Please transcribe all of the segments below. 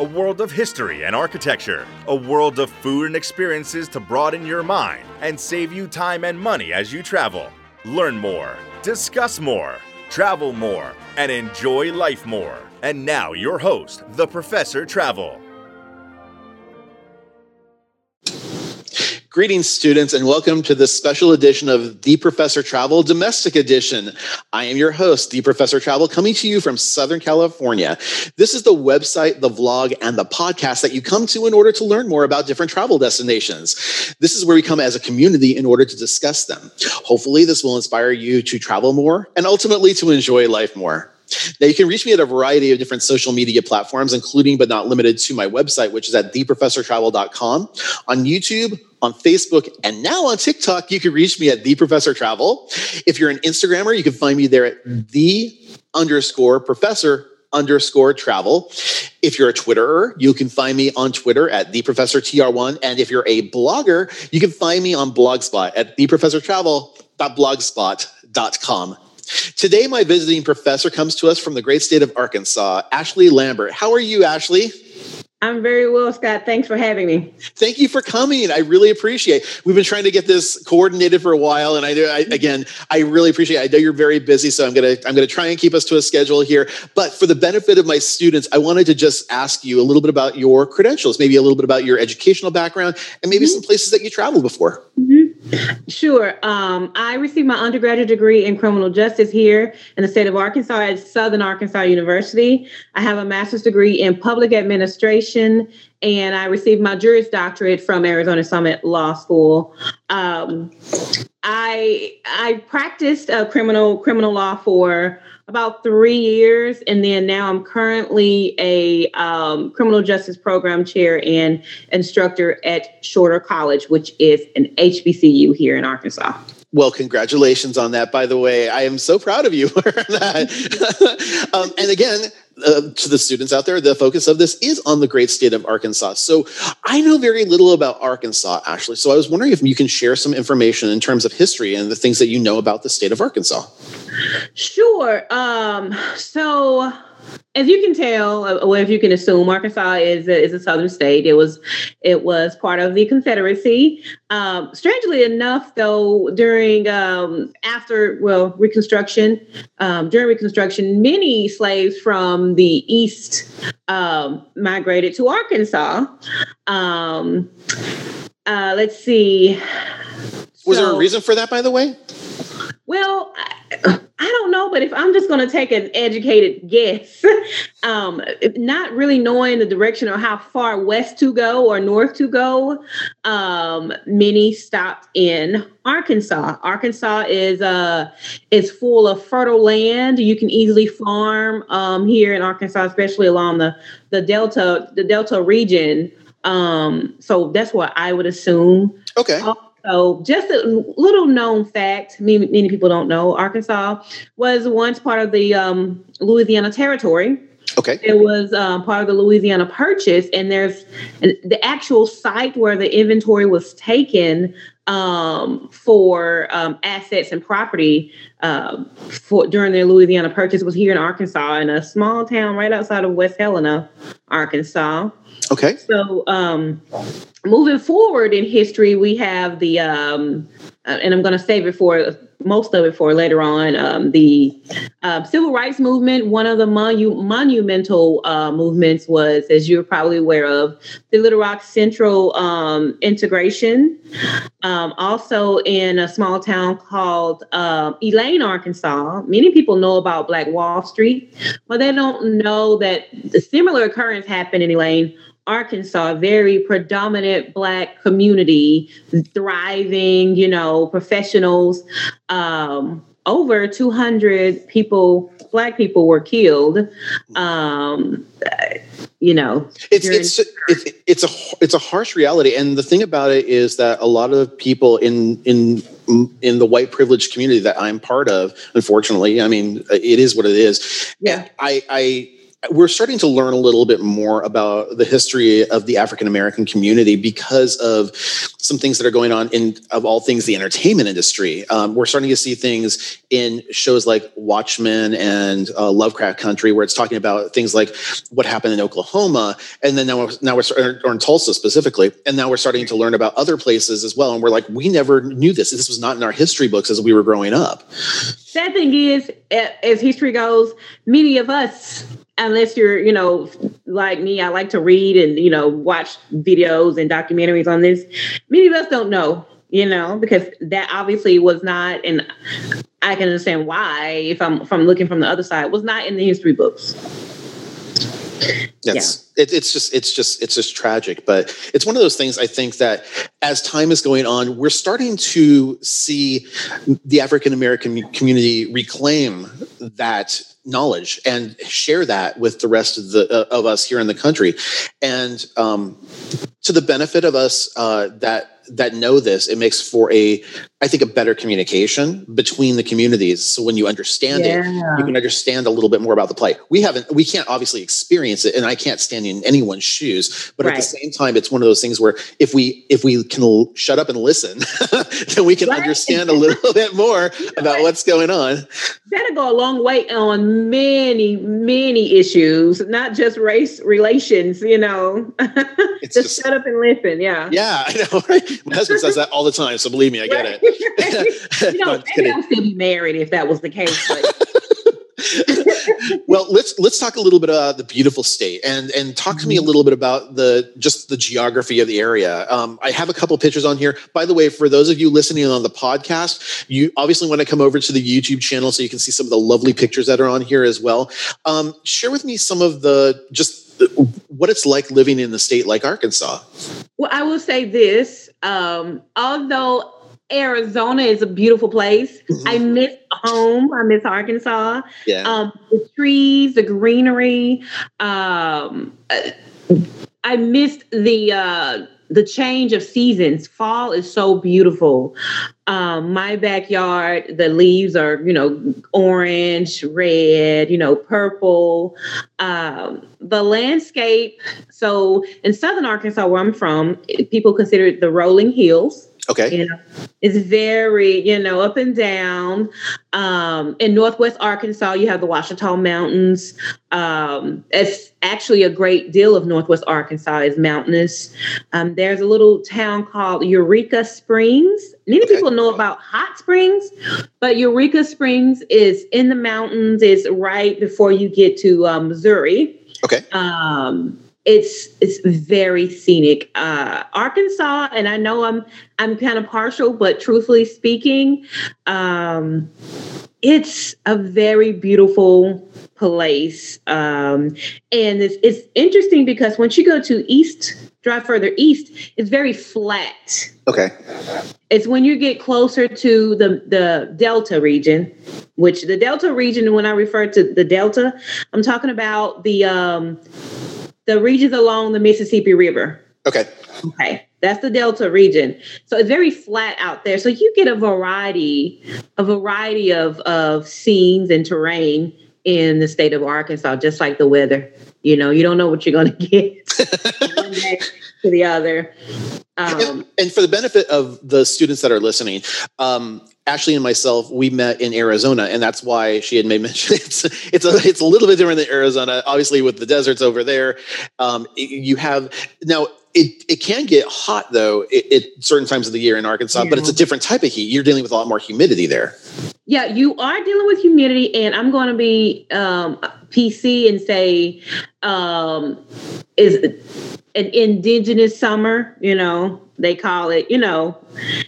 a world of history and architecture, a world of food and experiences to broaden your mind and save you time and money as you travel. Learn more, discuss more, travel more, and enjoy life more. And now, your host, the Professor Travel. Greetings, students, and welcome to this special edition of The Professor Travel Domestic Edition. I am your host, The Professor Travel, coming to you from Southern California. This is the website, the vlog, and the podcast that you come to in order to learn more about different travel destinations. This is where we come as a community in order to discuss them. Hopefully, this will inspire you to travel more and ultimately to enjoy life more. Now, you can reach me at a variety of different social media platforms, including but not limited to my website, which is at theprofessortravel.com, on YouTube, on Facebook, and now on TikTok. You can reach me at the Professor Travel. If you're an Instagrammer, you can find me there at the underscore professor underscore travel. If you're a Twitterer, you can find me on Twitter at the Professor TR1. And if you're a blogger, you can find me on Blogspot at theprofessortravel.blogspot.com. Today, my visiting professor comes to us from the great state of Arkansas, Ashley Lambert. How are you, Ashley? I'm very well, Scott. Thanks for having me. Thank you for coming. I really appreciate. We've been trying to get this coordinated for a while, and I, I again, I really appreciate. It. I know you're very busy, so I'm gonna I'm gonna try and keep us to a schedule here. But for the benefit of my students, I wanted to just ask you a little bit about your credentials, maybe a little bit about your educational background, and maybe mm-hmm. some places that you traveled before. Mm-hmm. Sure. Um, I received my undergraduate degree in criminal justice here in the state of Arkansas at Southern Arkansas University. I have a master's degree in public administration, and I received my Juris Doctorate from Arizona Summit Law School. Um, I I practiced uh, criminal criminal law for about three years, and then now I'm currently a um, criminal justice program chair and instructor at Shorter College, which is an HBCU here in Arkansas. Well, congratulations on that, by the way. I am so proud of you um, and again, uh, to the students out there, the focus of this is on the great state of Arkansas. So I know very little about Arkansas, Ashley. So I was wondering if you can share some information in terms of history and the things that you know about the state of Arkansas. Sure. Um, so as you can tell, uh, or if you can assume, Arkansas is a, is a southern state. It was it was part of the Confederacy. Um, strangely enough, though, during um, after well Reconstruction, um, during Reconstruction, many slaves from the east um, migrated to Arkansas. Um, uh, let's see. Was so, there a reason for that, by the way? Well. I, I don't know, but if I'm just going to take an educated guess, um, not really knowing the direction or how far west to go or north to go, um, many stopped in Arkansas. Arkansas is uh, is full of fertile land. You can easily farm um, here in Arkansas, especially along the the delta the delta region. Um, so that's what I would assume. Okay. So, just a little known fact, many, many people don't know, Arkansas was once part of the um, Louisiana Territory. Okay. It was um, part of the Louisiana Purchase, and there's and the actual site where the inventory was taken um, for um, assets and property uh, for during the Louisiana Purchase was here in Arkansas, in a small town right outside of West Helena, Arkansas. Okay. So, um, moving forward in history, we have the, um, uh, and I'm going to save it for most of it for later on. Um, the uh, civil rights movement, one of the monu- monumental uh, movements was, as you're probably aware of, the Little Rock Central um, integration. Um, also, in a small town called uh, Elaine, Arkansas, many people know about Black Wall Street, but they don't know that the similar occurrence happened in Elaine Arkansas, very predominant Black community, thriving, you know, professionals. Um, over 200 people, black people were killed. Um, you know, it's it's, it's it's a it's a harsh reality, and the thing about it is that a lot of people in in in the white privileged community that I'm part of, unfortunately, I mean, it is what it is. Yeah, I I we're starting to learn a little bit more about the history of the African American community because of some things that are going on in, of all things, the entertainment industry. Um, we're starting to see things in shows like Watchmen and uh, Lovecraft Country, where it's talking about things like what happened in Oklahoma, and then now we're, now we're or in Tulsa specifically, and now we're starting to learn about other places as well. And we're like, we never knew this. This was not in our history books as we were growing up. Sad thing is, as history goes, many of us unless you're, you know, like me, I like to read and, you know, watch videos and documentaries on this. Many of us don't know, you know, because that obviously was not, and I can understand why, if I'm from looking from the other side, was not in the history books. Yes. Yeah. It, it's just it's just it's just tragic but it's one of those things i think that as time is going on we're starting to see the african american community reclaim that knowledge and share that with the rest of the uh, of us here in the country. And um, to the benefit of us uh, that that know this, it makes for a, I think, a better communication between the communities. So when you understand yeah. it, you can understand a little bit more about the play. We haven't, we can't obviously experience it, and I can't stand in anyone's shoes. But right. at the same time, it's one of those things where if we if we can l- shut up and listen, then we can right. understand a little bit more about what's going on. That'll go a long way on many many issues, not just race relations. You know, just, just shut up and listen. Yeah. Yeah, I know. Right? My husband says that all the time, so believe me, I get it. you know, maybe I'll still be married if that was the case. well, let's let's talk a little bit about the beautiful state and and talk to me a mm-hmm. little bit about the just the geography of the area. Um, I have a couple pictures on here. By the way, for those of you listening on the podcast, you obviously want to come over to the YouTube channel so you can see some of the lovely pictures that are on here as well. Um, share with me some of the just what it's like living in a state like Arkansas. Well, I will say this: um, although Arizona is a beautiful place, mm-hmm. I miss home. I miss Arkansas. Yeah. Um, the trees, the greenery. Um, I missed the uh, the change of seasons. Fall is so beautiful. Um, my backyard, the leaves are, you know, orange, red, you know, purple. Um, the landscape. So in southern Arkansas, where I'm from, people consider it the rolling hills. Okay. You know, it's very, you know, up and down. Um, in Northwest Arkansas, you have the Ouachita Mountains. Um, it's actually a great deal of Northwest Arkansas is mountainous. Um, there's a little town called Eureka Springs. Many okay. people know about Hot Springs, but Eureka Springs is in the mountains. It's right before you get to um, Missouri. Okay. Um, it's it's very scenic. Uh, Arkansas, and I know I'm I'm kind of partial, but truthfully speaking, um, it's a very beautiful place. Um, and it's, it's interesting because once you go to east, drive further east, it's very flat. Okay. It's when you get closer to the, the Delta region, which the Delta region, when I refer to the Delta, I'm talking about the um, the regions along the Mississippi River. Okay. Okay. That's the Delta region. So it's very flat out there. So you get a variety, a variety of, of scenes and terrain in the state of Arkansas, just like the weather. You know, you don't know what you're going to get one day to the other. Um, and, and, for the benefit of the students that are listening, um, Ashley and myself, we met in Arizona, and that's why she had made mention. It's it's a it's a little bit different than Arizona, obviously with the deserts over there. Um, you have now it, it can get hot though at certain times of the year in Arkansas, yeah. but it's a different type of heat. You're dealing with a lot more humidity there. Yeah, you are dealing with humidity, and I'm going to be um, PC and say um, is an indigenous summer. You know, they call it. You know,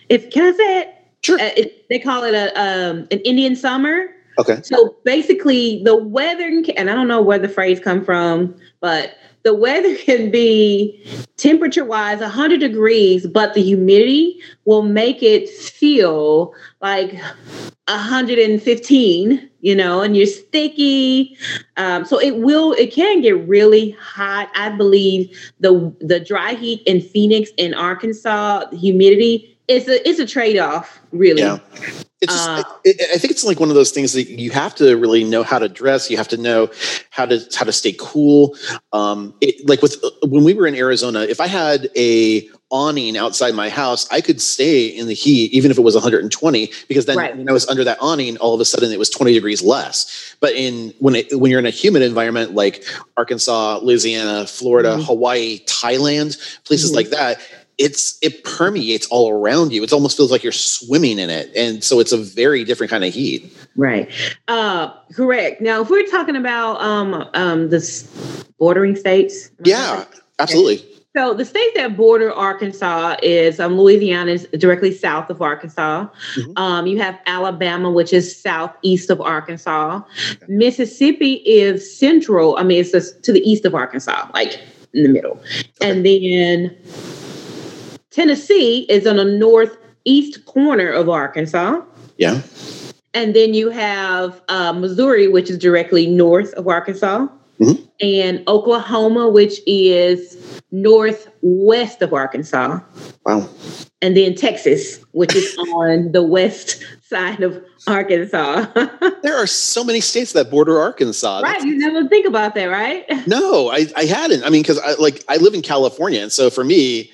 if can I say it? Sure. Uh, it, they call it a um, an Indian summer. Okay. So basically, the weather, and I don't know where the phrase come from, but the weather can be temperature wise 100 degrees, but the humidity will make it feel like 115 you know and you're sticky um, so it will it can get really hot i believe the the dry heat in phoenix and arkansas the humidity it's a it's a trade-off really Yeah. It's just, Uh, I, I think it's like one of those things that you have to really know how to dress. You have to know how to how to stay cool. Um, it, like with when we were in Arizona, if I had a awning outside my house, I could stay in the heat even if it was 120 because then Right. when I was under that awning, all of a sudden it was 20 degrees less. But in when it, when you're in a humid environment like Arkansas, Louisiana, Florida, Mhm. Hawaii, Thailand, places Mhm. like that, it's it permeates all around you. It almost feels like you're swimming in it, and so it's a very different kind of heat. Right. Uh, correct. Now, if we're talking about um, um, the bordering states, Yeah, absolutely. So the states that border Arkansas is um, Louisiana is directly south of Arkansas. Mhm. Um, you have Alabama, which is southeast of Arkansas. Mississippi is central. I mean, it's just to the east of Arkansas, like in the middle. And then Tennessee is on the northeast corner of Arkansas. Yeah, And then you have uh, Missouri, which is directly north of Arkansas, Mhm. and Oklahoma, which is northwest of Arkansas, wow. and then Texas, which is on the west side of Arkansas. There are so many states that border Arkansas. right? You never think about that, right? No, I, I hadn't. I mean, because I like I live in California, and so for me,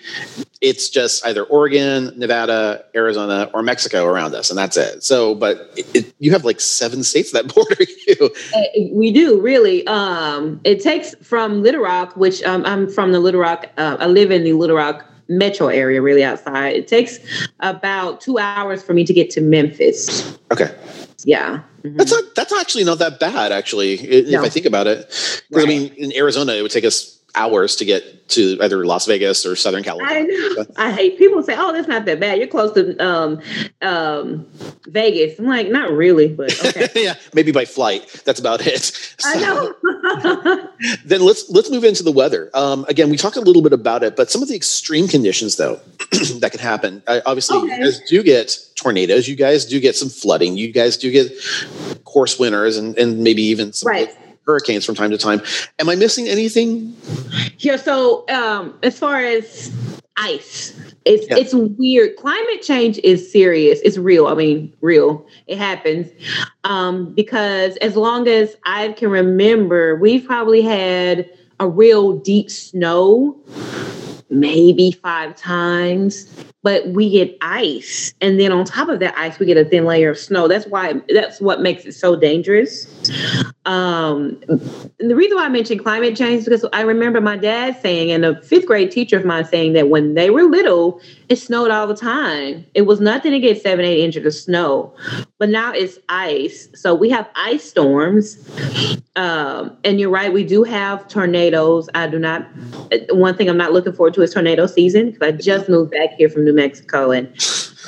it's just either Oregon, Nevada, Arizona, or Mexico around us, and that's it. So, but it, it, you have like seven states that border you. Uh, We do really. Um, it takes from Little Rock, which um, I'm from the Little Rock. Uh, I live in the Little Rock metro area, really outside. It takes about two hours for me to get to Memphis. Okay, Yeah. Mhm. that's not that's actually not that bad, actually, if No. I think about it. Because I mean, in Arizona, it would take us hours to get to either Las Vegas or Southern I California. know. I hate people say, "Oh, that's not that bad. You're close to um, um, Vegas." I'm like, not really, but okay. yeah, maybe by flight. That's about it. I know. then let's let's move into the weather. Um, again, we talked a little bit about it, but some of the extreme conditions though that can happen. Uh, obviously, Okay. you guys do get tornadoes. You guys do get some flooding. You guys do get coarse winters and, and maybe even some Right. Hurricanes from time to time. Am I missing anything? yeah. So, um, as far as ice, it's Yeah. it's weird. Climate change is serious. It's real. I mean, real. It happens um, because as long as I can remember, we've probably had a real deep snow maybe five times but we get ice and then on top of that ice we get a thin layer of snow. That's why that's what makes it so dangerous. Um and the reason why i mentioned climate change is because i remember my dad saying and a fifth grade teacher of mine saying that when they were little it snowed all the time. It was nothing to get seven eight inches of snow but now it's ice. So we have ice storms. Um and you're right we do have tornadoes. I do not one thing i'm not looking forward to is tornado season because i just moved back here from new mexico and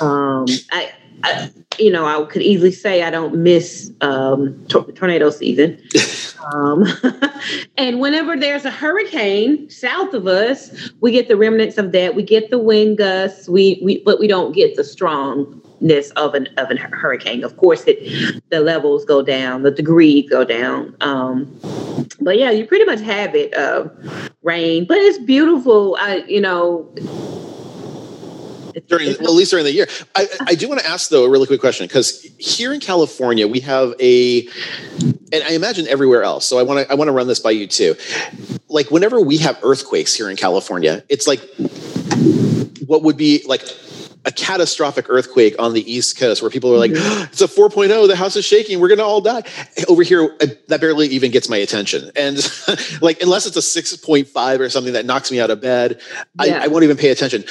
um i, I you know i could easily say i don't miss um tor- tornado season um, and whenever there's a hurricane south of us, we get the remnants of that. We get the wind gusts. We, we but we don't get the strongness of an of an hurricane. Of course, it the levels go down, the degrees go down. Um, but yeah, you pretty much have it. Uh, rain, but it's beautiful. I you know. It's, during it's- well, at least during the year. I, I do want to ask though a really quick question because here in California we have a, and I imagine everywhere else. So I want to I want to run this by you too. Like whenever we have earthquakes here in California, it's like what would be like a catastrophic earthquake on the East Coast where people are like, it's a 4.0, the house is shaking, we're going to all die. Over here, that barely even gets my attention. And like, unless it's a 6.5 or something that knocks me out of bed, Yeah. I, I won't even pay attention.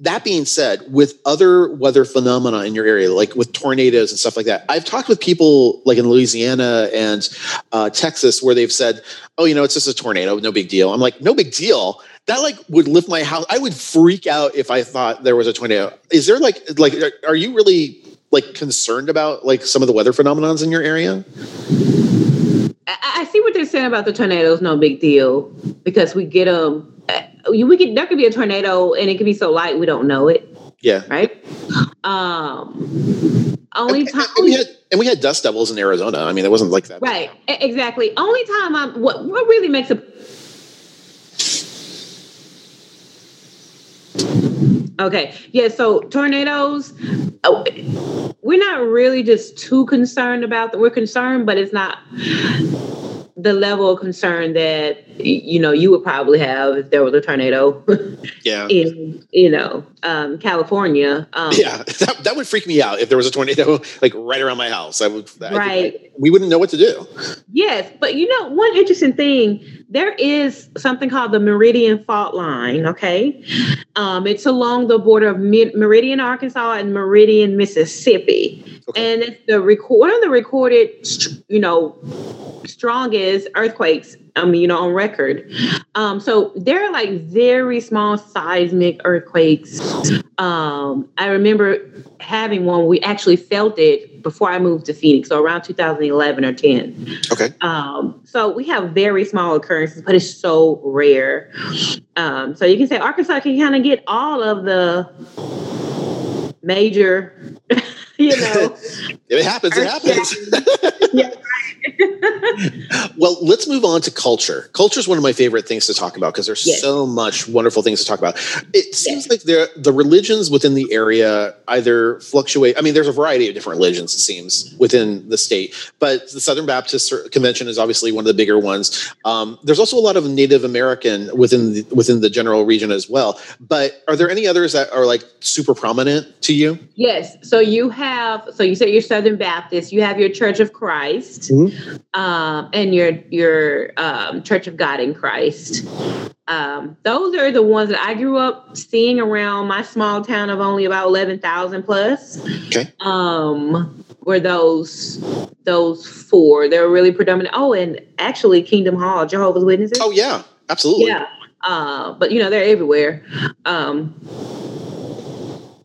That being said, with other weather phenomena in your area, like with tornadoes and stuff like that, I've talked with people like in Louisiana and uh, Texas where they've said, oh, you know, it's just a tornado, no big deal. I'm like, no big deal that like would lift my house. I would freak out if I thought there was a tornado. Is there like like are- you really like concerned about like some of the weather phenomenons in your area? I, I see what they're saying about the tornadoes. No big deal because we get them. We could there could be a tornado and it could be so light we don't know it. Yeah. Right. Um. Only And, time. and we had and we had dust devils in Arizona. I mean, it wasn't like that. Right, exactly. Only time I'm what what really makes a Okay, yeah. So tornadoes, oh, we're not really just too concerned about them. We're concerned, but it's not the level of concern that you know you would probably have if there was a tornado Yeah. in you know um, California. Um, Yeah, that, that would freak me out if there was a tornado like right around my house. I would, I think Right. I- we wouldn't know what to do. Yes, but you know, one interesting thing, there is something called the Meridian Fault Line, okay? Um, it's along the border of Meridian, Arkansas and Meridian, Mississippi. Okay. And it's the record one of the recorded, you know, strongest earthquakes, I mean, you know, on record. Um, so they're like very small seismic earthquakes. Um, I remember having one, we actually felt it before I moved to Phoenix, so around 2011 or 10. Okay. Um, so we have very small occurrences, but it's so rare. Um, so you can say Arkansas can kind of get all of the major, you know. It happens. It happens. yeah. well, let's move on to culture. Culture is one of my favorite things to talk about because there's Yes. so much wonderful things to talk about. It seems Yes. like there the religions within the area either fluctuate. I mean, there's a variety of different religions. It seems within the state, but the Southern Baptist Convention is obviously one of the bigger ones. Um, there's also a lot of Native American within the, within the general region as well. But are there any others that are like super prominent to you? Yes. So you have, so you said you're Southern Baptist, you have your Church of Christ, um, and your your um, Church of God in Christ. Um, those are the ones that I grew up seeing around my small town of only about eleven thousand plus. Okay. Um, were those those four? They were really predominant. Oh, and actually, Kingdom Hall, Jehovah's Witnesses. Oh yeah, absolutely. Yeah. Uh, but you know, they're everywhere. Um,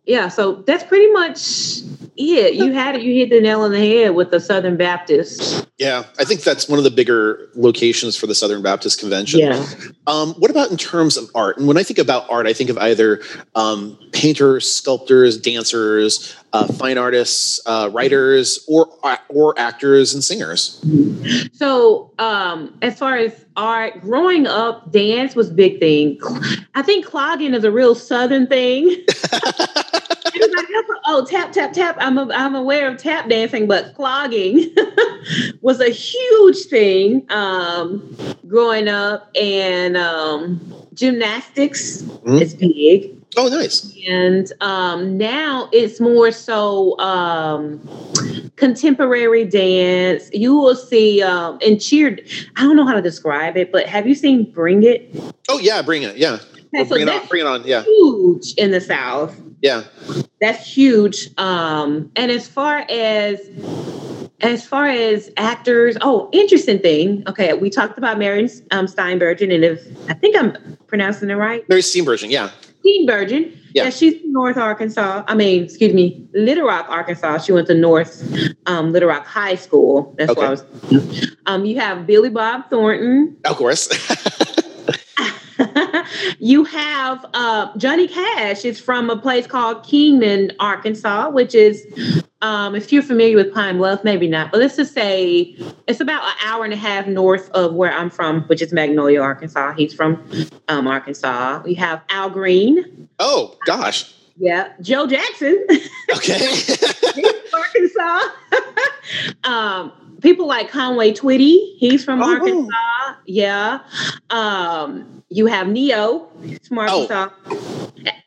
yeah, so that's pretty much it. You had it, you hit the nail on the head with the Southern Baptist. Yeah, I think that's one of the bigger locations for the Southern Baptist Convention. Yeah. Um, what about in terms of art? And when I think about art, I think of either um, painters, sculptors, dancers, uh, fine artists, uh, writers, or or actors and singers. So, um, as far as art, growing up, dance was big thing. I think clogging is a real Southern thing. Oh, tap, tap, tap. I'm, a, I'm aware of tap dancing, but clogging was a huge thing um, growing up. And um, gymnastics Mhm. is big. Oh, nice. And um, now it's more so um, contemporary dance. You will see um, and cheer. I don't know how to describe it, but have you seen Bring It? Oh yeah, bring it. Yeah, Okay, so bring it on. Bring it on. Yeah, huge in the South. Yeah. That's huge. Um, and as far as as far as actors, oh, interesting thing. Okay, we talked about Marion um, Steinbergen, and if I think I'm pronouncing it right, Mary Steenburgen. Yeah, Steenburgen. Yeah. Yeah. she's from North Arkansas. I mean, excuse me, Little Rock, Arkansas. She went to North um, Little Rock High School. That's Okay. where I was. Um, you have Billy Bob Thornton. of course. you have uh, Johnny Cash is from a place called Kingman, Arkansas, which is, um, if you're familiar with Pine Bluff, maybe not, but let's just say it's about an hour and a half north of where I'm from, which is Magnolia, Arkansas. He's from um, Arkansas. We have Al Green. oh gosh. Yeah. Joe Jackson. Okay. Arkansas. um, people like Conway Twitty, he's from Oh. Arkansas. Yeah. Um, you have Ne-Yo he's from Oh. Arkansas.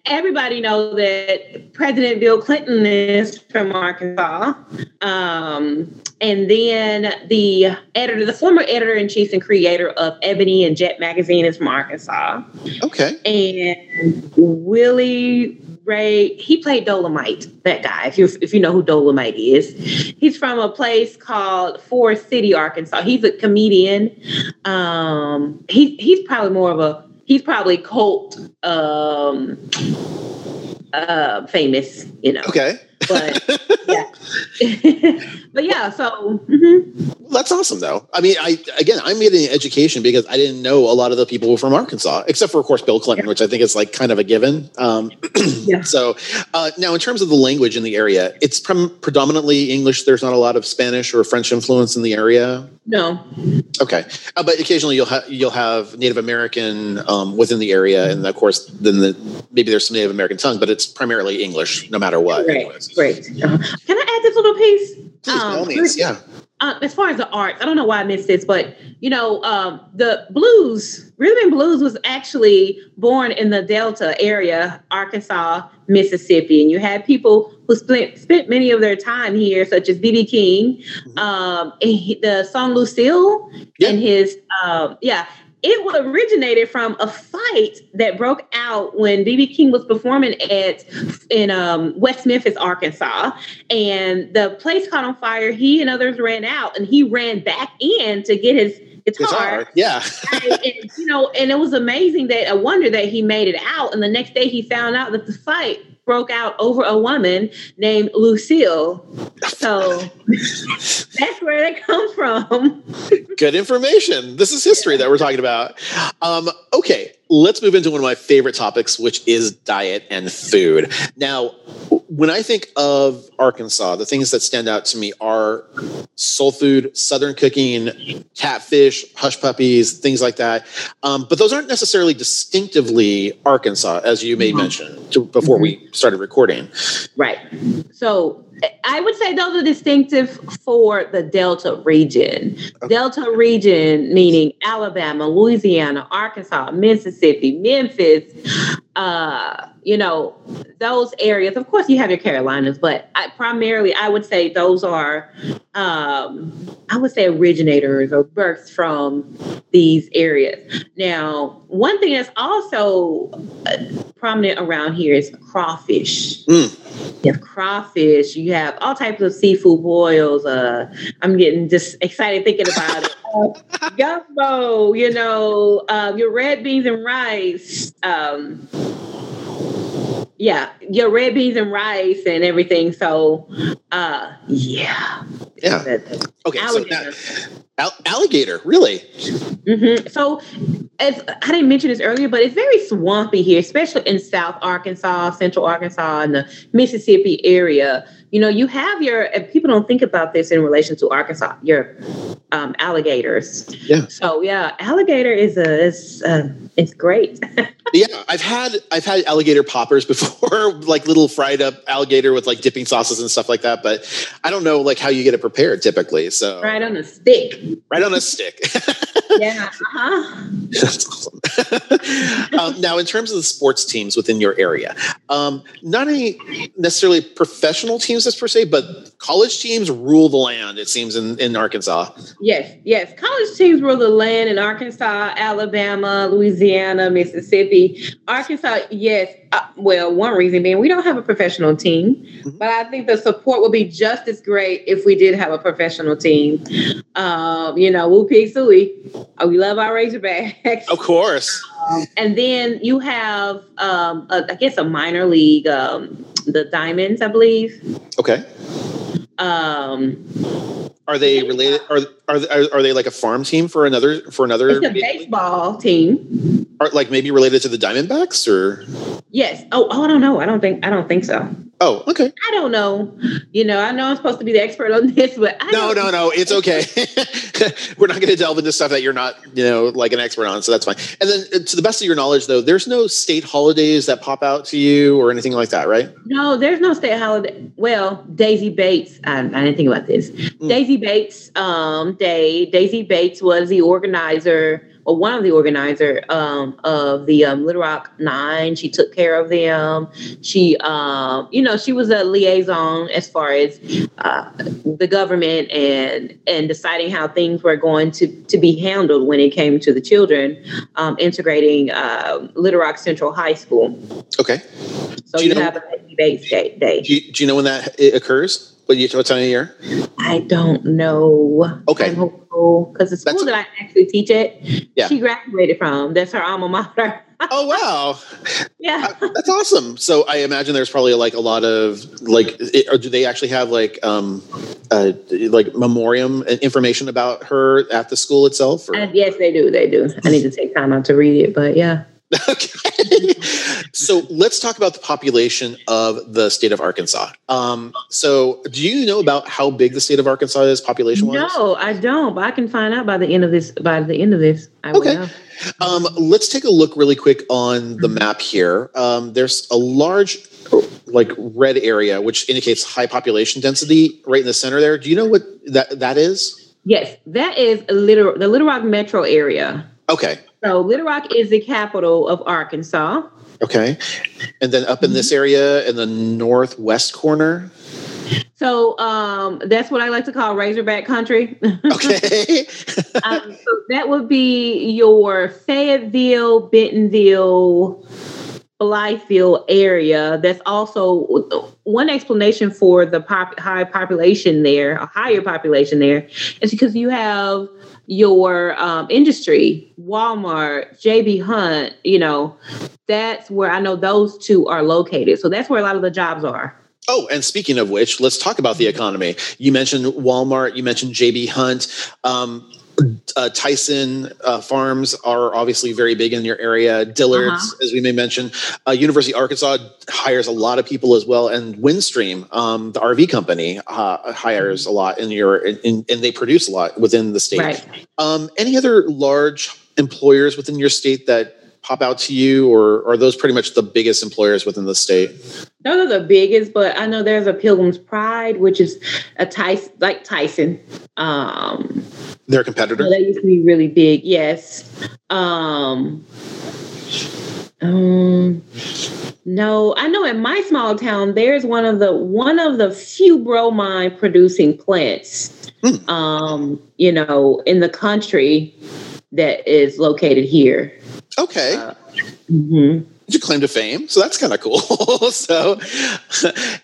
Everybody knows that President Bill Clinton is from Arkansas. Um, and then the editor, the former editor in chief and creator of Ebony and Jet magazine is from Arkansas okay. and Willie Ray. He played Dolomite. That guy, if you if you know who Dolomite is, he's from a place called Forrest City, Arkansas. He's a comedian. Um, he he's probably more of a he's probably cult um, uh, famous, you know. Okay. But yeah, but yeah. So mhm. that's awesome, though. I mean, I again, I'm getting an education because I didn't know a lot of the people from Arkansas, except for, of course, Bill Clinton, yeah. which I think is like kind of a given. Um, yeah. So uh, now, in terms of the language in the area, it's pre- predominantly English. There's not a lot of Spanish or French influence in the area. No. Okay, uh, but occasionally you'll have you'll have Native American um, within the area, and of course, then the maybe there's some Native American tongue, but it's primarily English, no matter what. Right. Great. Uh-huh. Can I add this little piece? Please, um, yeah. Uh, as far as the arts, I don't know why I missed this, but you know, um, the blues, rhythm and blues, was actually born in the Delta area, Arkansas, Mississippi, and you had people who spent spent many of their time here, such as BB King, mm-hmm. um, and he, the song Lucille, yeah. and his, um, yeah, it originated from a fight that broke out when BB King was performing at in um, West Memphis, Arkansas, and the place caught on fire. He and others ran out, and he ran back in to get his guitar. guitar yeah, and, and, you know, and it was amazing that a wonder that he made it out. And the next day, he found out that the fight broke out over a woman named Lucille. So that's where they come from. Good information. This is history that we're talking about. Um, okay, let's move into one of my favorite topics, which is diet and food. Now, when I think of Arkansas, the things that stand out to me are soul food, southern cooking, catfish, hush puppies, things like that. Um, but those aren't necessarily distinctively Arkansas, as you may mm-hmm. mention to, before mm-hmm. we started recording. Right. So I would say those are distinctive for the Delta region. Okay. Delta region meaning Alabama, Louisiana, Arkansas, Mississippi, Memphis, uh, you know, those areas. Of course, you have your Carolinas, but I, primarily, I would say those are, um, I would say, originators or births from these areas. Now, one thing that's also uh, prominent around here is crawfish. Mm. You have crawfish. You have all types of seafood boils. Uh, I'm getting just excited thinking about it. Uh, gumbo, you know, uh, your red beans and rice. Um, yeah, your red beans and rice and everything. So, uh, yeah, yeah. Okay, alligator. So now, alligator, really? Mm-hmm. So, as I didn't mention this earlier, but it's very swampy here, especially in South Arkansas, Central Arkansas, and the Mississippi area you know, you have your and people don't think about this in relation to Arkansas, your um, alligators. Yeah. So yeah, alligator is a is uh, it's great. yeah, I've had I've had alligator poppers before, like little fried up alligator with like dipping sauces and stuff like that. But I don't know like how you get it prepared typically. So right on a stick. Right on a stick. yeah. Uh-huh. That's awesome. um, now, in terms of the sports teams within your area, um, not any necessarily professional teams teams per se, but college teams rule the land. It seems in, in Arkansas. Yes, yes, college teams rule the land in Arkansas, Alabama, Louisiana, Mississippi. Arkansas, yes. Uh, well, one reason being we don't have a professional team, mm-hmm. but I think the support would be just as great if we did have a professional team. Um, you know, Woo Pig Sooie. Oh, we love our Razorbacks. Of course. Um, and then you have, um, a, I guess, a minor league, um, the Diamonds, I believe. Okay. Um, are they related? Are, are are they like a farm team for another for another? It's a baseball team. Are like maybe related to the Diamondbacks or? Yes. Oh, oh, I don't know. I don't think. I don't think so. Oh, okay. I don't know. You know, I know I'm supposed to be the expert on this, but I no, no, no. It's okay. We're not going to delve into stuff that you're not, you know, like an expert on, so that's fine. And then, uh, to the best of your knowledge, though, there's no state holidays that pop out to you or anything like that, right? No, there's no state holiday. Well, Daisy Bates. I, I didn't think about this. Mm. Daisy Bates um, Day. Daisy Bates was the organizer or one of the organizer um, of the um, Little Rock Nine. She took care of them. She, um, you know, she was a liaison as far as uh, the government and and deciding how things were going to to be handled when it came to the children um, integrating uh, Little Rock Central High School. Okay. So you, you know, have a day. day. Do you, do you know when that occurs? What, what time of year? I don't know. Okay because the school That's, that I actually teach at, yeah. she graduated from. That's her alma mater. oh wow, yeah, Uh, that's awesome. So I imagine there's probably like a lot of like, it, or do they actually have like um, uh, like memoriam information about her at the school itself? Or? and yes, they do. They do. I need to take time out to read it, but yeah. Okay. so let's talk about the population of the state of Arkansas. Um, so do you know about how big the state of Arkansas is population wise? No, I don't. But I can find out by the end of this. By the end of this, I will Okay. Um, let's take a look really quick on the map here. Um, there's a large, like red area, which indicates high population density right in the center there. Do you know what that that is? Yes, that is Little the Little Rock metro area. Okay, So Little Rock is the capital of Arkansas. okay, and then up in this area in the northwest corner. So um, that's what I like to call Razorback country. Okay, um, so that would be your Fayetteville, Bentonville, Blytheville area. That's also one explanation for the pop, high population there, a higher population there, is because you have your um, industry, Walmart, JB Hunt. You know, that's where I know those two are located. So that's where a lot of the jobs are. Oh, and speaking of which, let's talk about the economy. You mentioned Walmart, you mentioned JB Hunt. Um, uh, Tyson uh, Farms are obviously very big in your area. Dillard's, Uh-huh. as we may mention. Uh, University of Arkansas hires a lot of people as well. And Windstream, um, the RV company, uh, hires a lot in your, in, and they produce a lot within the state. Right. Um, any other large employers within your state that pop out to you, or are those pretty much the biggest employers within the state? Those are the biggest, but I know there's a Pilgrim's Pride, which is a Tyson, like Tyson. Um, Their competitor? that used to be really big. Yes. Um, um, no, I know in my small town there's one of the one of the few bromine producing plants. Hmm. Um, you know, in the country that is located here. Okay. Uh, claim to fame so that's kind of cool. So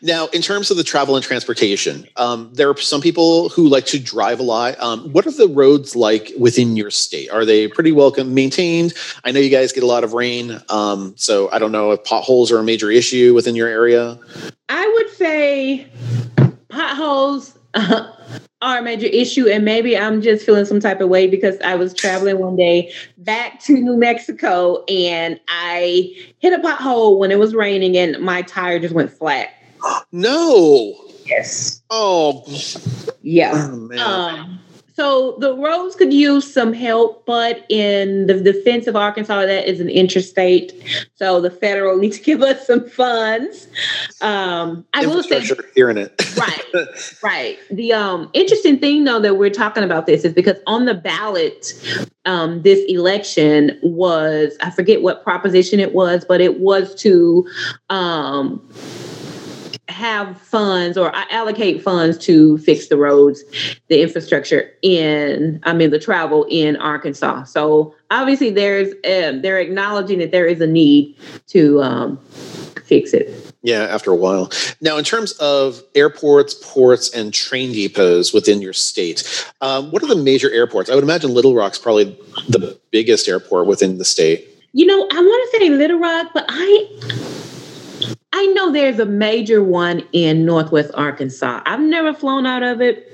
now in terms of the travel and transportation um, there are some people who like to drive a lot. Um, what are the roads like within your state? Are they pretty well maintained? I know you guys get a lot of rain um, so i don't know if potholes are a major issue within your area. I would say potholes are a major issue, and maybe I'm just feeling some type of way because I was traveling one day back to New Mexico and I hit a pothole when it was raining and my tire just went flat. no Yes. oh, Yeah. oh man Um, so the roads could use some help, but in the defense of Arkansas, that is an interstate. So the federal needs to give us some funds. Um, I will say hearing it right right the um interesting thing though that we're talking about this is because on the ballot um this election was i forget what proposition it was but it was to um have funds or I allocate funds to fix the roads the infrastructure in i mean the travel in arkansas so obviously there's um, they're acknowledging that there is a need to um fix it Yeah, after a while. Now, in terms of airports, ports, and train depots within your state, um, what are the major airports? I would imagine Little Rock's probably the biggest airport within the state. You know, I want to say Little Rock, but I I know there's a major one in Northwest Arkansas. I've never flown out of it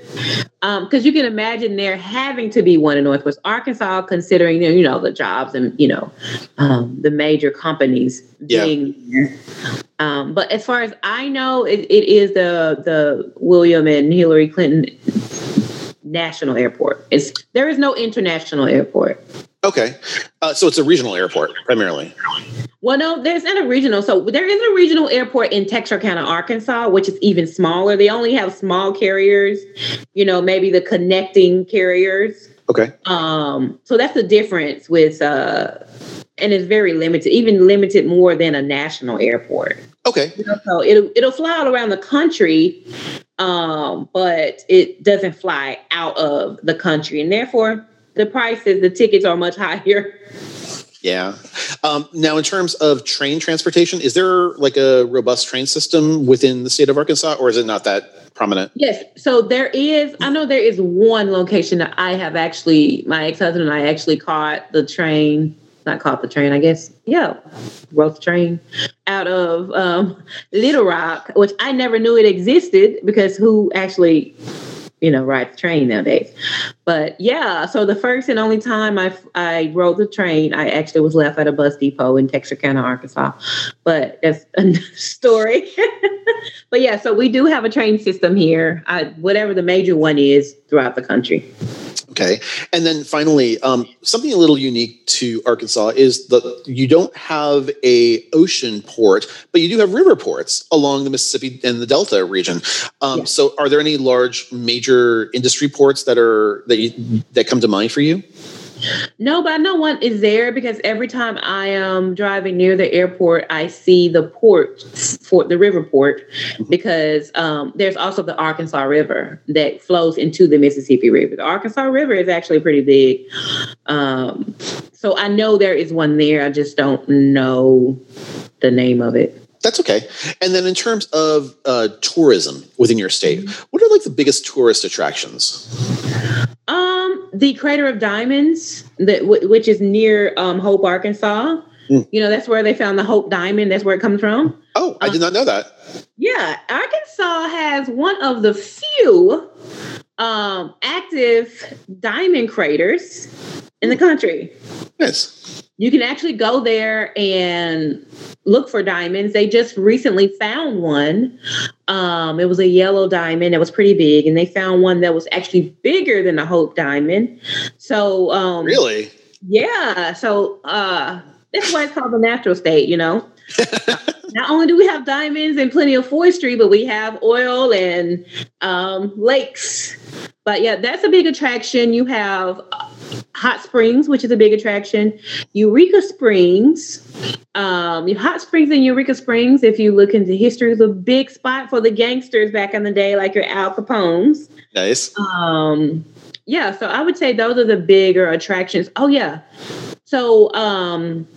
because you can imagine there having to be one in Northwest Arkansas, considering you know the jobs and you know um, the major companies Yeah. being there. Um, but as far as I know, it, it is the the William and Hillary Clinton National Airport. It's there is no international airport. Okay, uh, so it's a regional airport primarily. Well, no, there's not a regional. So there is a regional airport in Texarkana, Arkansas, which is even smaller. They only have small carriers, you know, maybe the connecting carriers. Okay, Um, so that's the difference with uh and it's very limited, even limited more than a national airport. okay, You know, so it'll it'll fly all around the country, um, but it doesn't fly out of the country, and therefore the prices, the tickets are much higher. yeah. Um, now, in terms of train transportation, is there like a robust train system within the state of Arkansas, or is it not that prominent? Yes. So there is, I know there is one location that I have actually, my ex husband and I actually caught the train not caught the train, I guess. Yeah, rode the train out of um, Little Rock, which I never knew it existed because who actually you know, ride the train nowadays. But yeah, so the first and only time I I rode the train, I actually was left at a bus depot in Texarkana, Arkansas. But that's a story. but yeah, so we do have a train system here, I, whatever the major one is throughout the country. Okay, and then finally, um, something a little unique to Arkansas is that you don't have a ocean port, but you do have river ports along the Mississippi and the Delta region. Um. So, are there any large major industry ports that are that you, that come to mind for you? No, but I know one is there because every time I am driving near the airport, I see the port for the river port mm-hmm. because um, there's also the Arkansas River that flows into the Mississippi River. The Arkansas River is actually pretty big. Um, so I know there is one there. I just don't know the name of it. That's okay. And then in terms of uh, tourism within your state, mm-hmm. what are like the biggest tourist attractions? Um, the Crater of Diamonds, that w- which is near um, Hope, Arkansas. Mm. You know, that's where they found the Hope Diamond. That's where it comes from. Oh, I did not know that. Yeah, Arkansas has one of the few um, active diamond craters in the country. Yes. You can actually go there and look for diamonds. They just recently found one. Um, it was a yellow diamond that was pretty big, and they found one that was actually bigger than the Hope diamond. So, um, really, yeah. So uh, that's why it's called the natural state. You know. Not only do we have diamonds and plenty of forestry, but we have oil and um, lakes. But yeah, that's a big attraction. You have Hot Springs, which is a big attraction. Eureka Springs. Um, Hot Springs and Eureka Springs, if you look into history, is a big spot for the gangsters back in the day, like your Al Capones. Nice. Um, yeah, so I would say those are the bigger attractions. Oh yeah. So um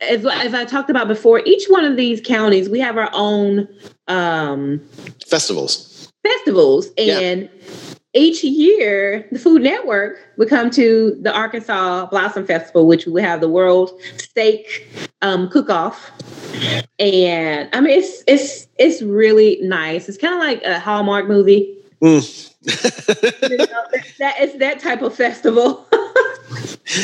as, as I talked about before, each one of these counties, we have our own um festivals. Festivals. And yeah each year, the Food Network would come to the Arkansas Blossom Festival, which would have the World Steak um, Cook-Off, and I mean it's it's it's really nice. It's kind of like a Hallmark movie. Mm. you know, that it's that type of festival.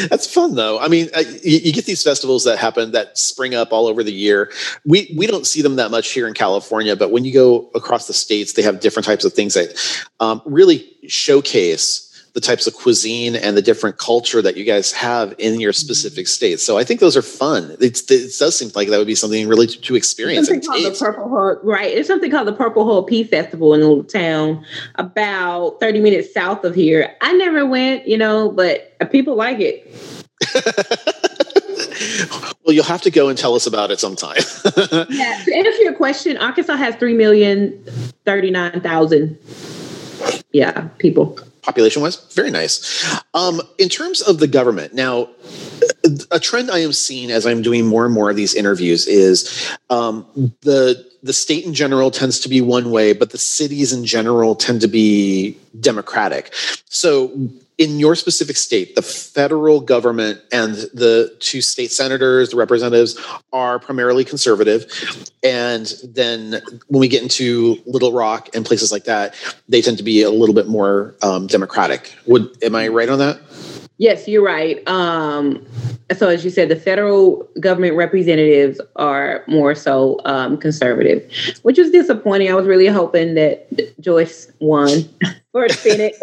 That's fun though. I mean, uh, you, you, get these festivals that happen that spring up all over the year. We we don't see them that much here in California, but when you go across the states, they have different types of things that um, really showcase the types of cuisine and the different culture that you guys have in your specific state. So I think those are fun. It's, it does seem like that would be something really to, to experience. Something called taste. the Purple Hull, right? It's something called the Purple Hull Pea Festival in a little town about 30 minutes south of here. I never went, you know, but people like it. well, you'll have to go and tell us about it sometime. yeah. To answer your question, Arkansas has 3,039,000 yeah, people population wise. Very nice. Um, in terms of the government now a trend i am seeing as i'm doing more and more of these interviews is um, the the state in general tends to be one way but the cities in general tend to be democratic. So in your specific state, the federal government and the two state senators, the representatives, are primarily conservative. And then when we get into Little Rock and places like that, they tend to be a little bit more um, democratic. Would am I right on that? Yes, you're right. Um, so, as you said, the federal government representatives are more so um, conservative, which was disappointing. I was really hoping that Joyce won for Senate,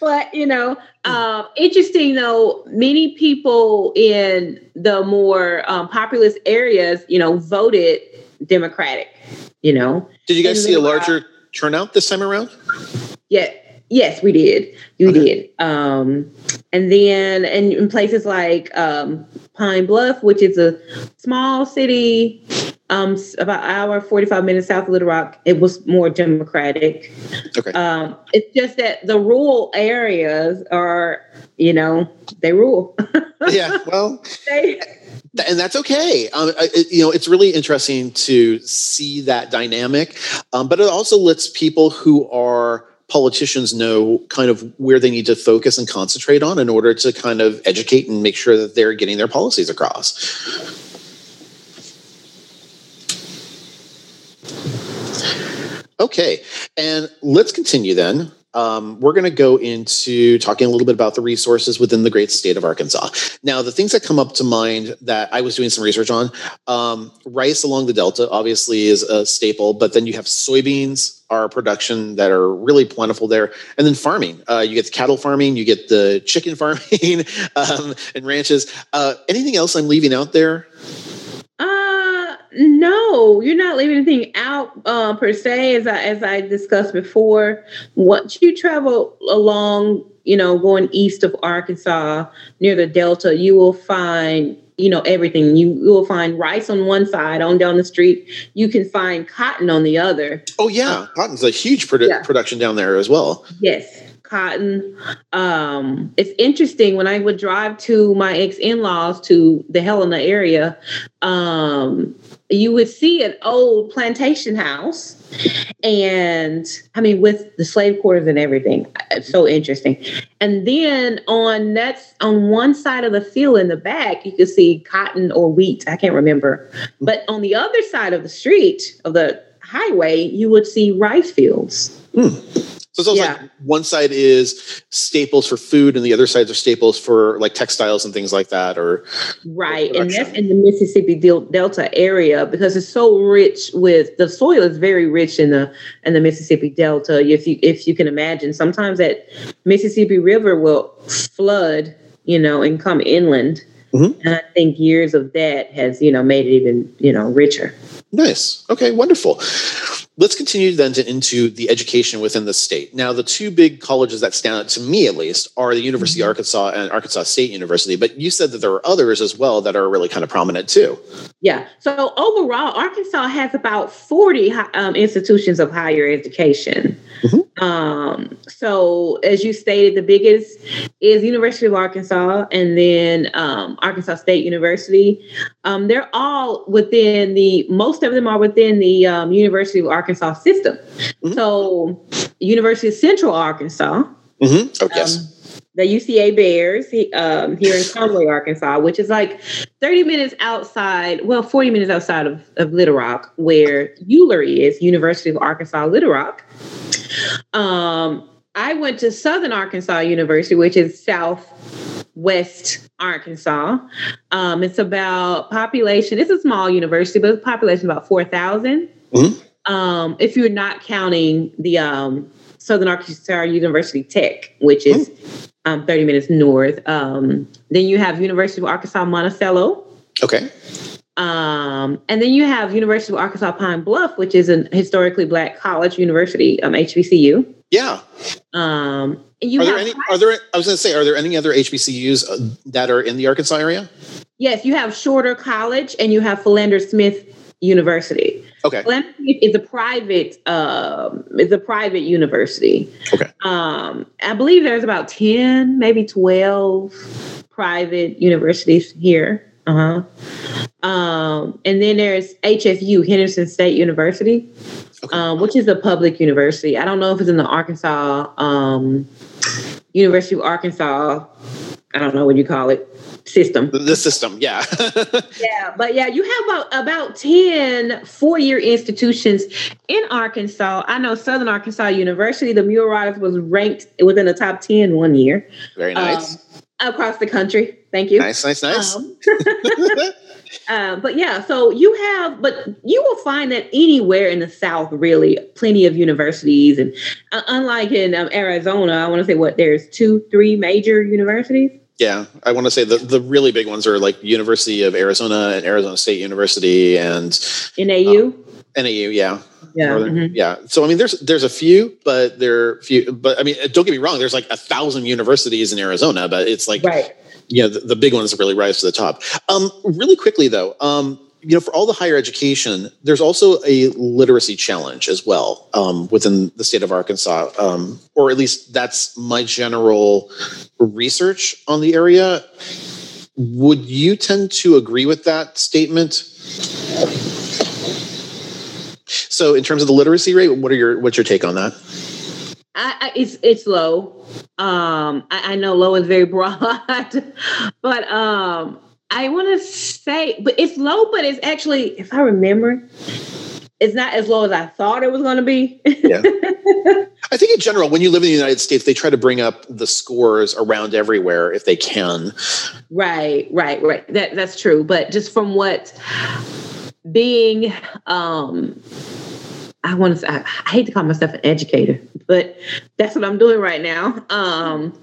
but you know, um, interesting though. Many people in the more um, populous areas, you know, voted Democratic. You know, did you guys see a larger turnout this time around? Yeah, Yes, we did. You okay. did. Um, and then and in places like um, Pine Bluff, which is a small city, um, about an hour, 45 minutes south of Little Rock, it was more democratic. Okay. Um, it's just that the rural areas are, you know, they rule. yeah, well, they, and that's okay. Um, it, you know, it's really interesting to see that dynamic, um, but it also lets people who are politicians know kind of where they need to focus and concentrate on in order to kind of educate and make sure that they're getting their policies across. Okay, and let's continue then. Um, we're going to go into talking a little bit about the resources within the great state of Arkansas. Now, the things that come up to mind that I was doing some research on um, rice along the Delta obviously is a staple, but then you have soybeans are production that are really plentiful there. And then farming, uh, you get the cattle farming, you get the chicken farming um, and ranches. Uh, anything else I'm leaving out there? No, you're not leaving anything out uh, per se. As I as I discussed before, once you travel along, you know, going east of Arkansas near the Delta, you will find you know everything. You, you will find rice on one side, on down the street. You can find cotton on the other. Oh yeah, uh, cotton's a huge produ- yeah. production down there as well. Yes, cotton. Um, it's interesting when I would drive to my ex in laws to the Helena area. Um, you would see an old plantation house and i mean with the slave quarters and everything. It's so interesting. And then on that's on one side of the field in the back you could see cotton or wheat. I can't remember. But on the other side of the street of the highway you would see rice fields. Mm. So it's yeah. like one side is staples for food, and the other sides are staples for like textiles and things like that, or right. And that's in the Mississippi Delta area because it's so rich with the soil is very rich in the in the Mississippi Delta. If you if you can imagine, sometimes that Mississippi River will flood, you know, and come inland. Mm-hmm. And I think years of that has, you know, made it even, you know, richer. Nice. Okay, wonderful. Let's continue then to, into the education within the state. Now, the two big colleges that stand out to me, at least, are the University mm-hmm. of Arkansas and Arkansas State University. But you said that there are others as well that are really kind of prominent too. Yeah. So overall, Arkansas has about 40 um, institutions of higher education. Mm-hmm. Um, so as you stated, the biggest is University of Arkansas and then um, Arkansas State University. Um, they're all within the, most of them are within the um, University of Arkansas system. Mm-hmm. So University of Central Arkansas. Mm-hmm. Oh, yes um, the UCA Bears um, here in Conway, Arkansas, which is like 30 minutes outside, well, 40 minutes outside of, of Little Rock, where UALR is, University of Arkansas, Little Rock. Um, I went to Southern Arkansas University, which is southwest Arkansas. Um, it's about population, it's a small university, but population about 4,000. Mm-hmm. Um, if you're not counting the um, Southern Arkansas University Tech, which is um, 30 minutes north. Um, then you have University of Arkansas Monticello. Okay. Um, and then you have University of Arkansas Pine Bluff, which is a historically black college university, um, HBCU. Yeah. Um, you are there any? Are there? I was going to say, are there any other HBCUs uh, that are in the Arkansas area? Yes, you have Shorter College, and you have Philander Smith University. Okay. Smith is a private. Um, it's a private university. Okay. Um, I believe there's about ten, maybe twelve private universities here. Uh huh. Um, and then there's HSU, Henderson State University, okay. um, which is a public university. I don't know if it's in the Arkansas um, University of Arkansas. I don't know what you call it system. The system, yeah. yeah, but yeah, you have about, about 10 four year institutions in Arkansas. I know Southern Arkansas University, the Mule Riders was ranked within the top 10 one year. Very nice. Um, across the country. Thank you. Nice, nice, nice. Um, uh, but yeah, so you have, but you will find that anywhere in the South, really, plenty of universities. And uh, unlike in um, Arizona, I want to say what there's two, three major universities. Yeah, I want to say the the really big ones are like University of Arizona and Arizona State University and NAU. Uh, NAU, yeah. Yeah. Mm-hmm. Yeah. So I mean there's there's a few, but there are few but I mean don't get me wrong, there's like a thousand universities in Arizona, but it's like right. you know the, the big ones really rise to the top. Um really quickly though, um you know, for all the higher education, there's also a literacy challenge as well um, within the state of Arkansas, um, or at least that's my general research on the area. Would you tend to agree with that statement? So, in terms of the literacy rate, what are your what's your take on that? I, I, it's it's low. Um, I, I know low is very broad, but um, I want to say, but it's low, but it's actually, if I remember, it's not as low as I thought it was going to be. yeah. I think in general, when you live in the United States, they try to bring up the scores around everywhere if they can. Right, right, right. That that's true. But just from what being, um, I want to say, I, I hate to call myself an educator, but that's what I'm doing right now. Um,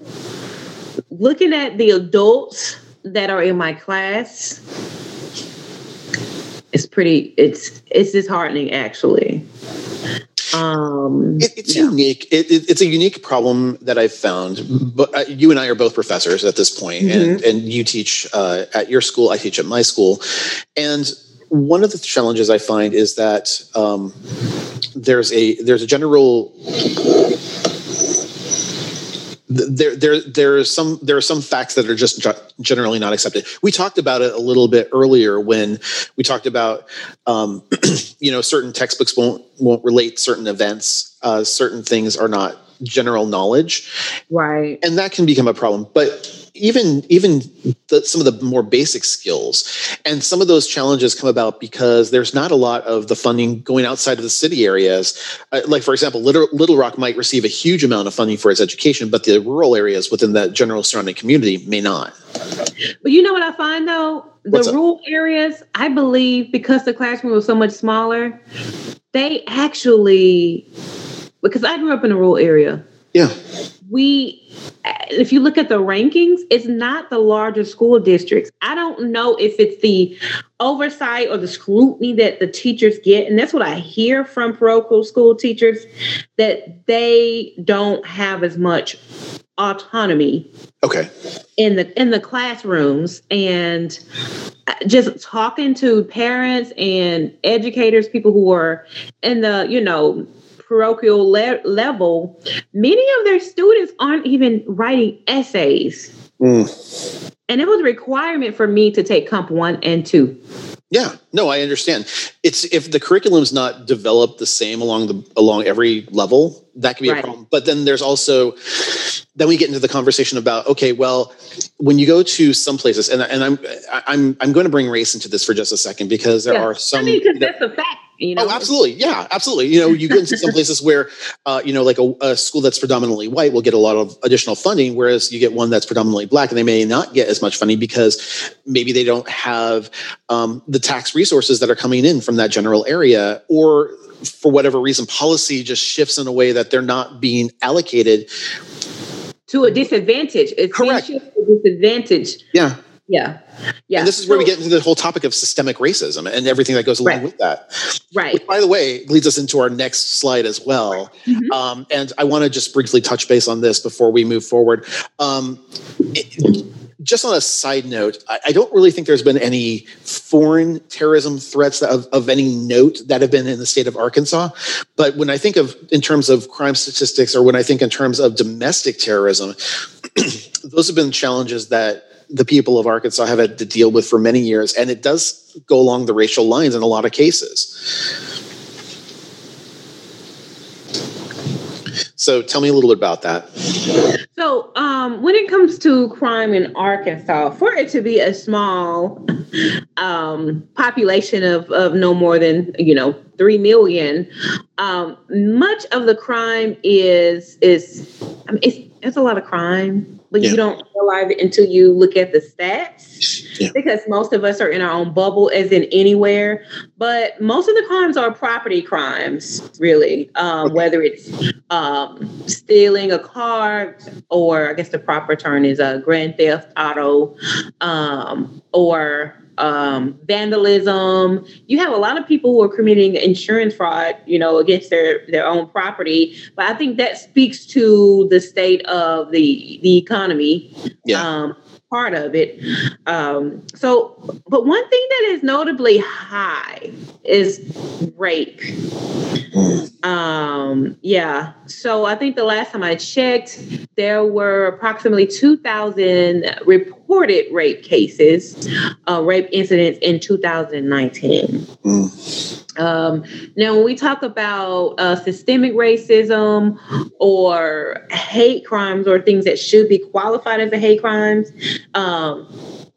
looking at the adults that are in my class it's pretty it's it's disheartening actually um it, it's yeah. unique it, it, it's a unique problem that i've found but uh, you and i are both professors at this point mm-hmm. and and you teach uh, at your school i teach at my school and one of the challenges i find is that um, there's a there's a general there there there are some there are some facts that are just generally not accepted. We talked about it a little bit earlier when we talked about um, you know certain textbooks won't won't relate certain events. Uh, certain things are not general knowledge, right? And that can become a problem. But even even the, some of the more basic skills. And some of those challenges come about because there's not a lot of the funding going outside of the city areas. Uh, like for example little, little rock might receive a huge amount of funding for its education but the rural areas within that general surrounding community may not. But you know what i find though? The What's rural up? areas i believe because the classroom was so much smaller they actually because i grew up in a rural area. Yeah we if you look at the rankings, it's not the larger school districts. I don't know if it's the oversight or the scrutiny that the teachers get. And that's what I hear from parochial school teachers that they don't have as much autonomy okay in the in the classrooms and just talking to parents and educators people who are in the you know parochial le- level, many of their students aren't even writing essays. Mm. And it was a requirement for me to take Comp one and two. Yeah, no, I understand. It's if the curriculum's not developed the same along the along every level, that can be right. a problem. But then there's also then we get into the conversation about okay, well, when you go to some places, and and I'm I'm I'm going to bring race into this for just a second because there yeah. are some. I mean, because that's a fact. You know? Oh, absolutely. Yeah, absolutely. You know, you get into some places where, uh, you know, like a, a, school that's predominantly white will get a lot of additional funding, whereas you get one that's predominantly black and they may not get as much funding because maybe they don't have um, the tax resources that are coming in from that general area, or for whatever reason, policy just shifts in a way that they're not being allocated to a disadvantage. It's Correct. disadvantage. Yeah. Yeah. Yeah. And this is where so, we get into the whole topic of systemic racism and everything that goes along right. with that. Right. Which, by the way, leads us into our next slide as well. Mm-hmm. Um, and I want to just briefly touch base on this before we move forward. Um, it, just on a side note, I, I, don't really think there's been any foreign terrorism threats of, of, any note that have been in the state of Arkansas. But when I think of in terms of crime statistics or when I think in terms of domestic terrorism, those have been challenges that the people of Arkansas have had to deal with for many years, and it does go along the racial lines in a lot of cases. So tell me a little bit about that. So um, when it comes to crime in Arkansas, for it to be a small um, population of, of no more than you know three million, um, much of the crime is is I mean, it's, it's a lot of crime but yeah. you don't realize it until you look at the stats yeah. because most of us are in our own bubble as in anywhere but most of the crimes are property crimes really um, okay. whether it's um, stealing a car or i guess the proper term is a grand theft auto um, or um, vandalism. You have a lot of people who are committing insurance fraud, you know, against their their own property. But I think that speaks to the state of the the economy. Yeah. Um, part of it. Um, so, but one thing that is notably high is rape. Um, yeah. So I think the last time I checked, there were approximately 2,000 reported rape cases, uh, rape incidents in 2019. Mm. Um, now, when we talk about uh, systemic racism or hate crimes or things that should be qualified as a hate crimes, um,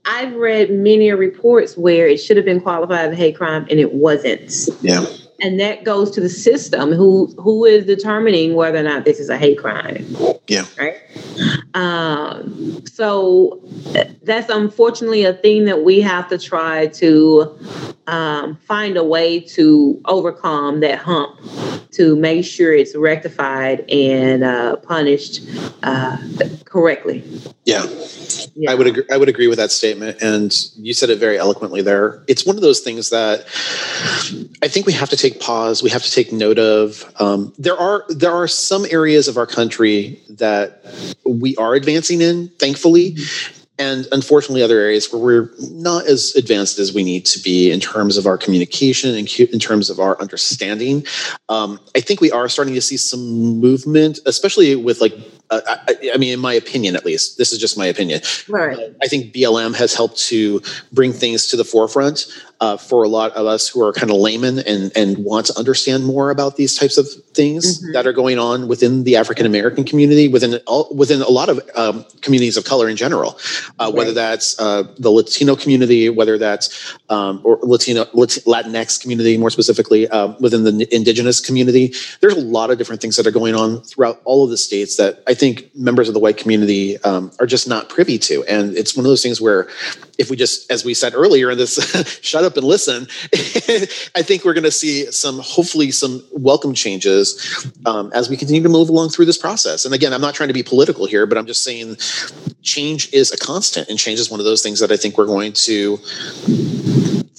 I've read many reports where it should have been qualified as a hate crime and it wasn't. Yeah. And that goes to the system who who is determining whether or not this is a hate crime. Yeah. Right. Um, so that's unfortunately a thing that we have to try to um, find a way to overcome that hump to make sure it's rectified and uh, punished uh, correctly. Yeah. yeah. I would agree. I would agree with that statement, and you said it very eloquently there. It's one of those things that I think we have to take pause. We have to take note of. Um, there are there are some areas of our country that we are advancing in, thankfully. Mm-hmm. And unfortunately other areas where we're not as advanced as we need to be in terms of our communication and in terms of our understanding. Um, i think we are starting to see some movement especially with like uh, I, I, mean in my opinion at least. This is just my opinion. Right. i think blm has helped to bring things to the forefront uh, for a lot of us who are kind of laymen and, and want to understand more about these types of things mm-hmm. that are going on within the African American community, within within a lot of um, communities of color in general, uh, right. whether that's uh, the Latino community, whether that's um, or Latino Latinx community more specifically uh, within the Indigenous community. There's a lot of different things that are going on throughout all of the states that I think members of the white community um, are just not privy to, and it's one of those things where if we just, as we said earlier in this, shut up and listen, I think we're going to see some, hopefully, some welcome changes um, as we continue to move along through this process. And again, I'm not trying to be political here, but I'm just saying change is a constant, and change is one of those things that I think we're going to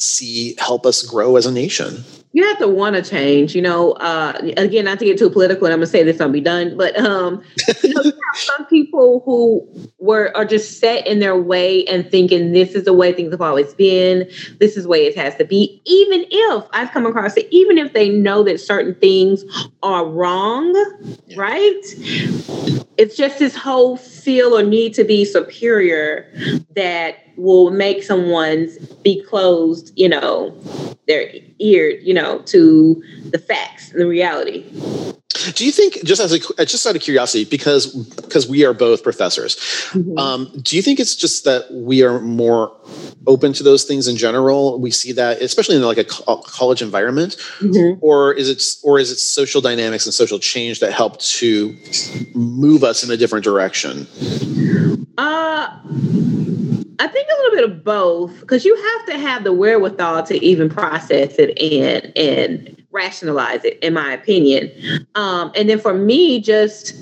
see help us grow as a nation you have to want to change you know uh, again not to get too political and i'm gonna say this i'll be done but um you know you some people who were are just set in their way and thinking this is the way things have always been this is the way it has to be even if i've come across it even if they know that certain things are wrong yeah. right it's just this whole feel or need to be superior that will make someone's be closed, you know, their ear, you know, to the facts, and the reality. Do you think, just as a just out of curiosity, because because we are both professors, mm-hmm. um, do you think it's just that we are more open to those things in general? We see that, especially in like a college environment, mm-hmm. or is it or is it social dynamics and social change that help to move us in a different direction? Uh I think a little bit of both because you have to have the wherewithal to even process it and and rationalize it, in my opinion. Um, and then for me, just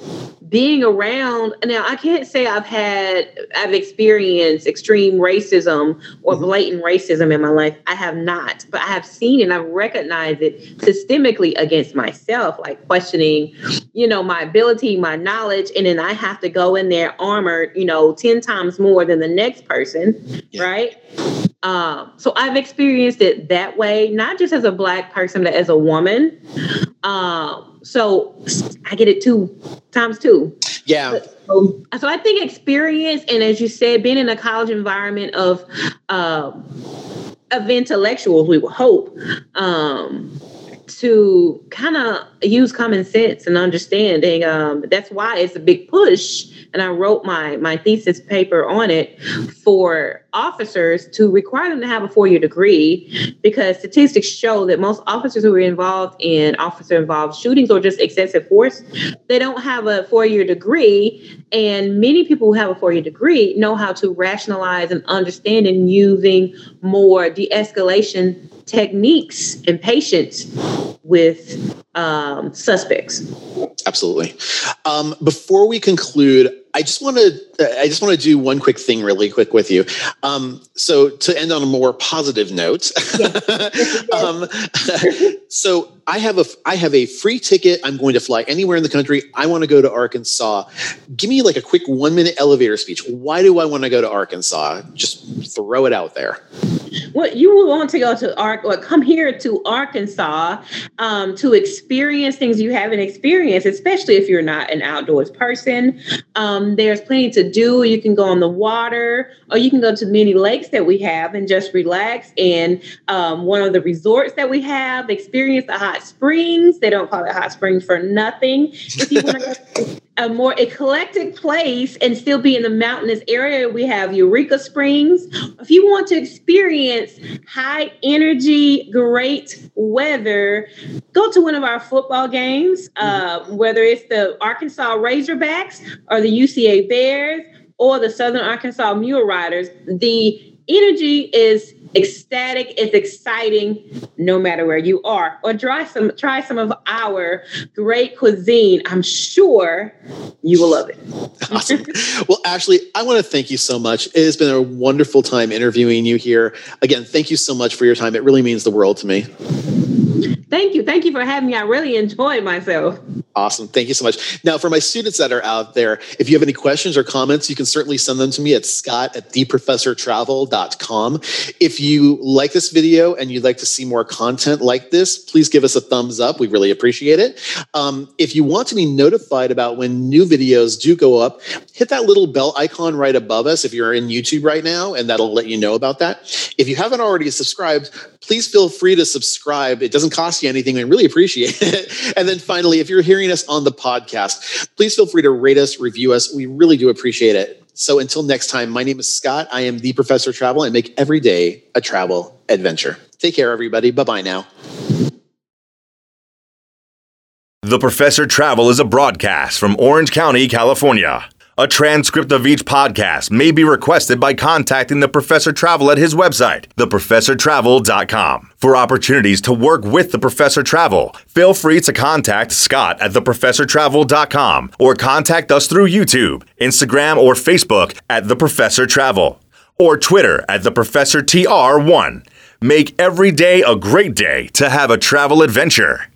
being around now, I can't say I've had I've experienced extreme racism or mm-hmm. blatant racism in my life. I have not, but I have seen and I've recognized it systemically against myself, like questioning, you know, my ability, my knowledge, and then I have to go in there armored, you know, 10 times more than the next person, yeah. right? Um, so I've experienced it that way, not just as a black person, but as a woman. Um, so I get it two times two. Yeah. So, so, I think experience, and as you said, being in a college environment of um, of intellectuals, we would hope. Um, to kind of use common sense and understanding. Um, that's why it's a big push. And I wrote my my thesis paper on it for officers to require them to have a four year degree because statistics show that most officers who are involved in officer involved shootings or just excessive force, they don't have a four year degree. And many people who have a four year degree know how to rationalize and understand and using more de escalation techniques and patience with um, suspects. Absolutely. Um, before we conclude, I just want to I just want to do one quick thing really quick with you. Um, so to end on a more positive note, um, So I have a I have a free ticket. I'm going to fly anywhere in the country. I want to go to Arkansas. Give me like a quick one minute elevator speech. Why do I want to go to Arkansas? Just throw it out there. Well, you will want to go to Ark or come here to Arkansas um, to experience things you haven't experienced, especially if you're not an outdoors person. Um, there's plenty to do. You can go on the water, or you can go to many lakes that we have and just relax. And um, one of the resorts that we have, experience the hot springs. They don't call it hot springs for nothing. If you want to a more eclectic place and still be in the mountainous area, we have Eureka Springs. If you want to experience high energy, great weather, go to one of our football games, uh, whether it's the Arkansas Razorbacks or the UCA Bears or the Southern Arkansas Mule Riders. The energy is ecstatic. It's exciting no matter where you are. Or try some try some of our great cuisine. I'm sure you will love it. awesome. Well, Ashley, I want to thank you so much. It has been a wonderful time interviewing you here. Again, thank you so much for your time. It really means the world to me. Thank you. Thank you for having me. I really enjoyed myself. Awesome. Thank you so much. Now, for my students that are out there, if you have any questions or comments, you can certainly send them to me at scott at theprofessortravel.com. If you like this video and you'd like to see more content like this, please give us a thumbs up. We really appreciate it. Um, if you want to be notified about when new videos do go up, hit that little bell icon right above us if you're in YouTube right now, and that'll let you know about that. If you haven't already subscribed, please feel free to subscribe. It doesn't cost you anything. We really appreciate it. and then finally, if you're hearing us on the podcast, please feel free to rate us, review us. We really do appreciate it. So until next time, my name is Scott. I am the Professor Travel and make every day a travel adventure. Take care, everybody. Bye bye now. The Professor Travel is a broadcast from Orange County, California. A transcript of each podcast may be requested by contacting the Professor Travel at his website, theprofessortravel.com. For opportunities to work with the Professor Travel, feel free to contact Scott at theprofessortravel.com or contact us through YouTube, Instagram, or Facebook at The Professor Travel or Twitter at The Professor TR1. Make every day a great day to have a travel adventure.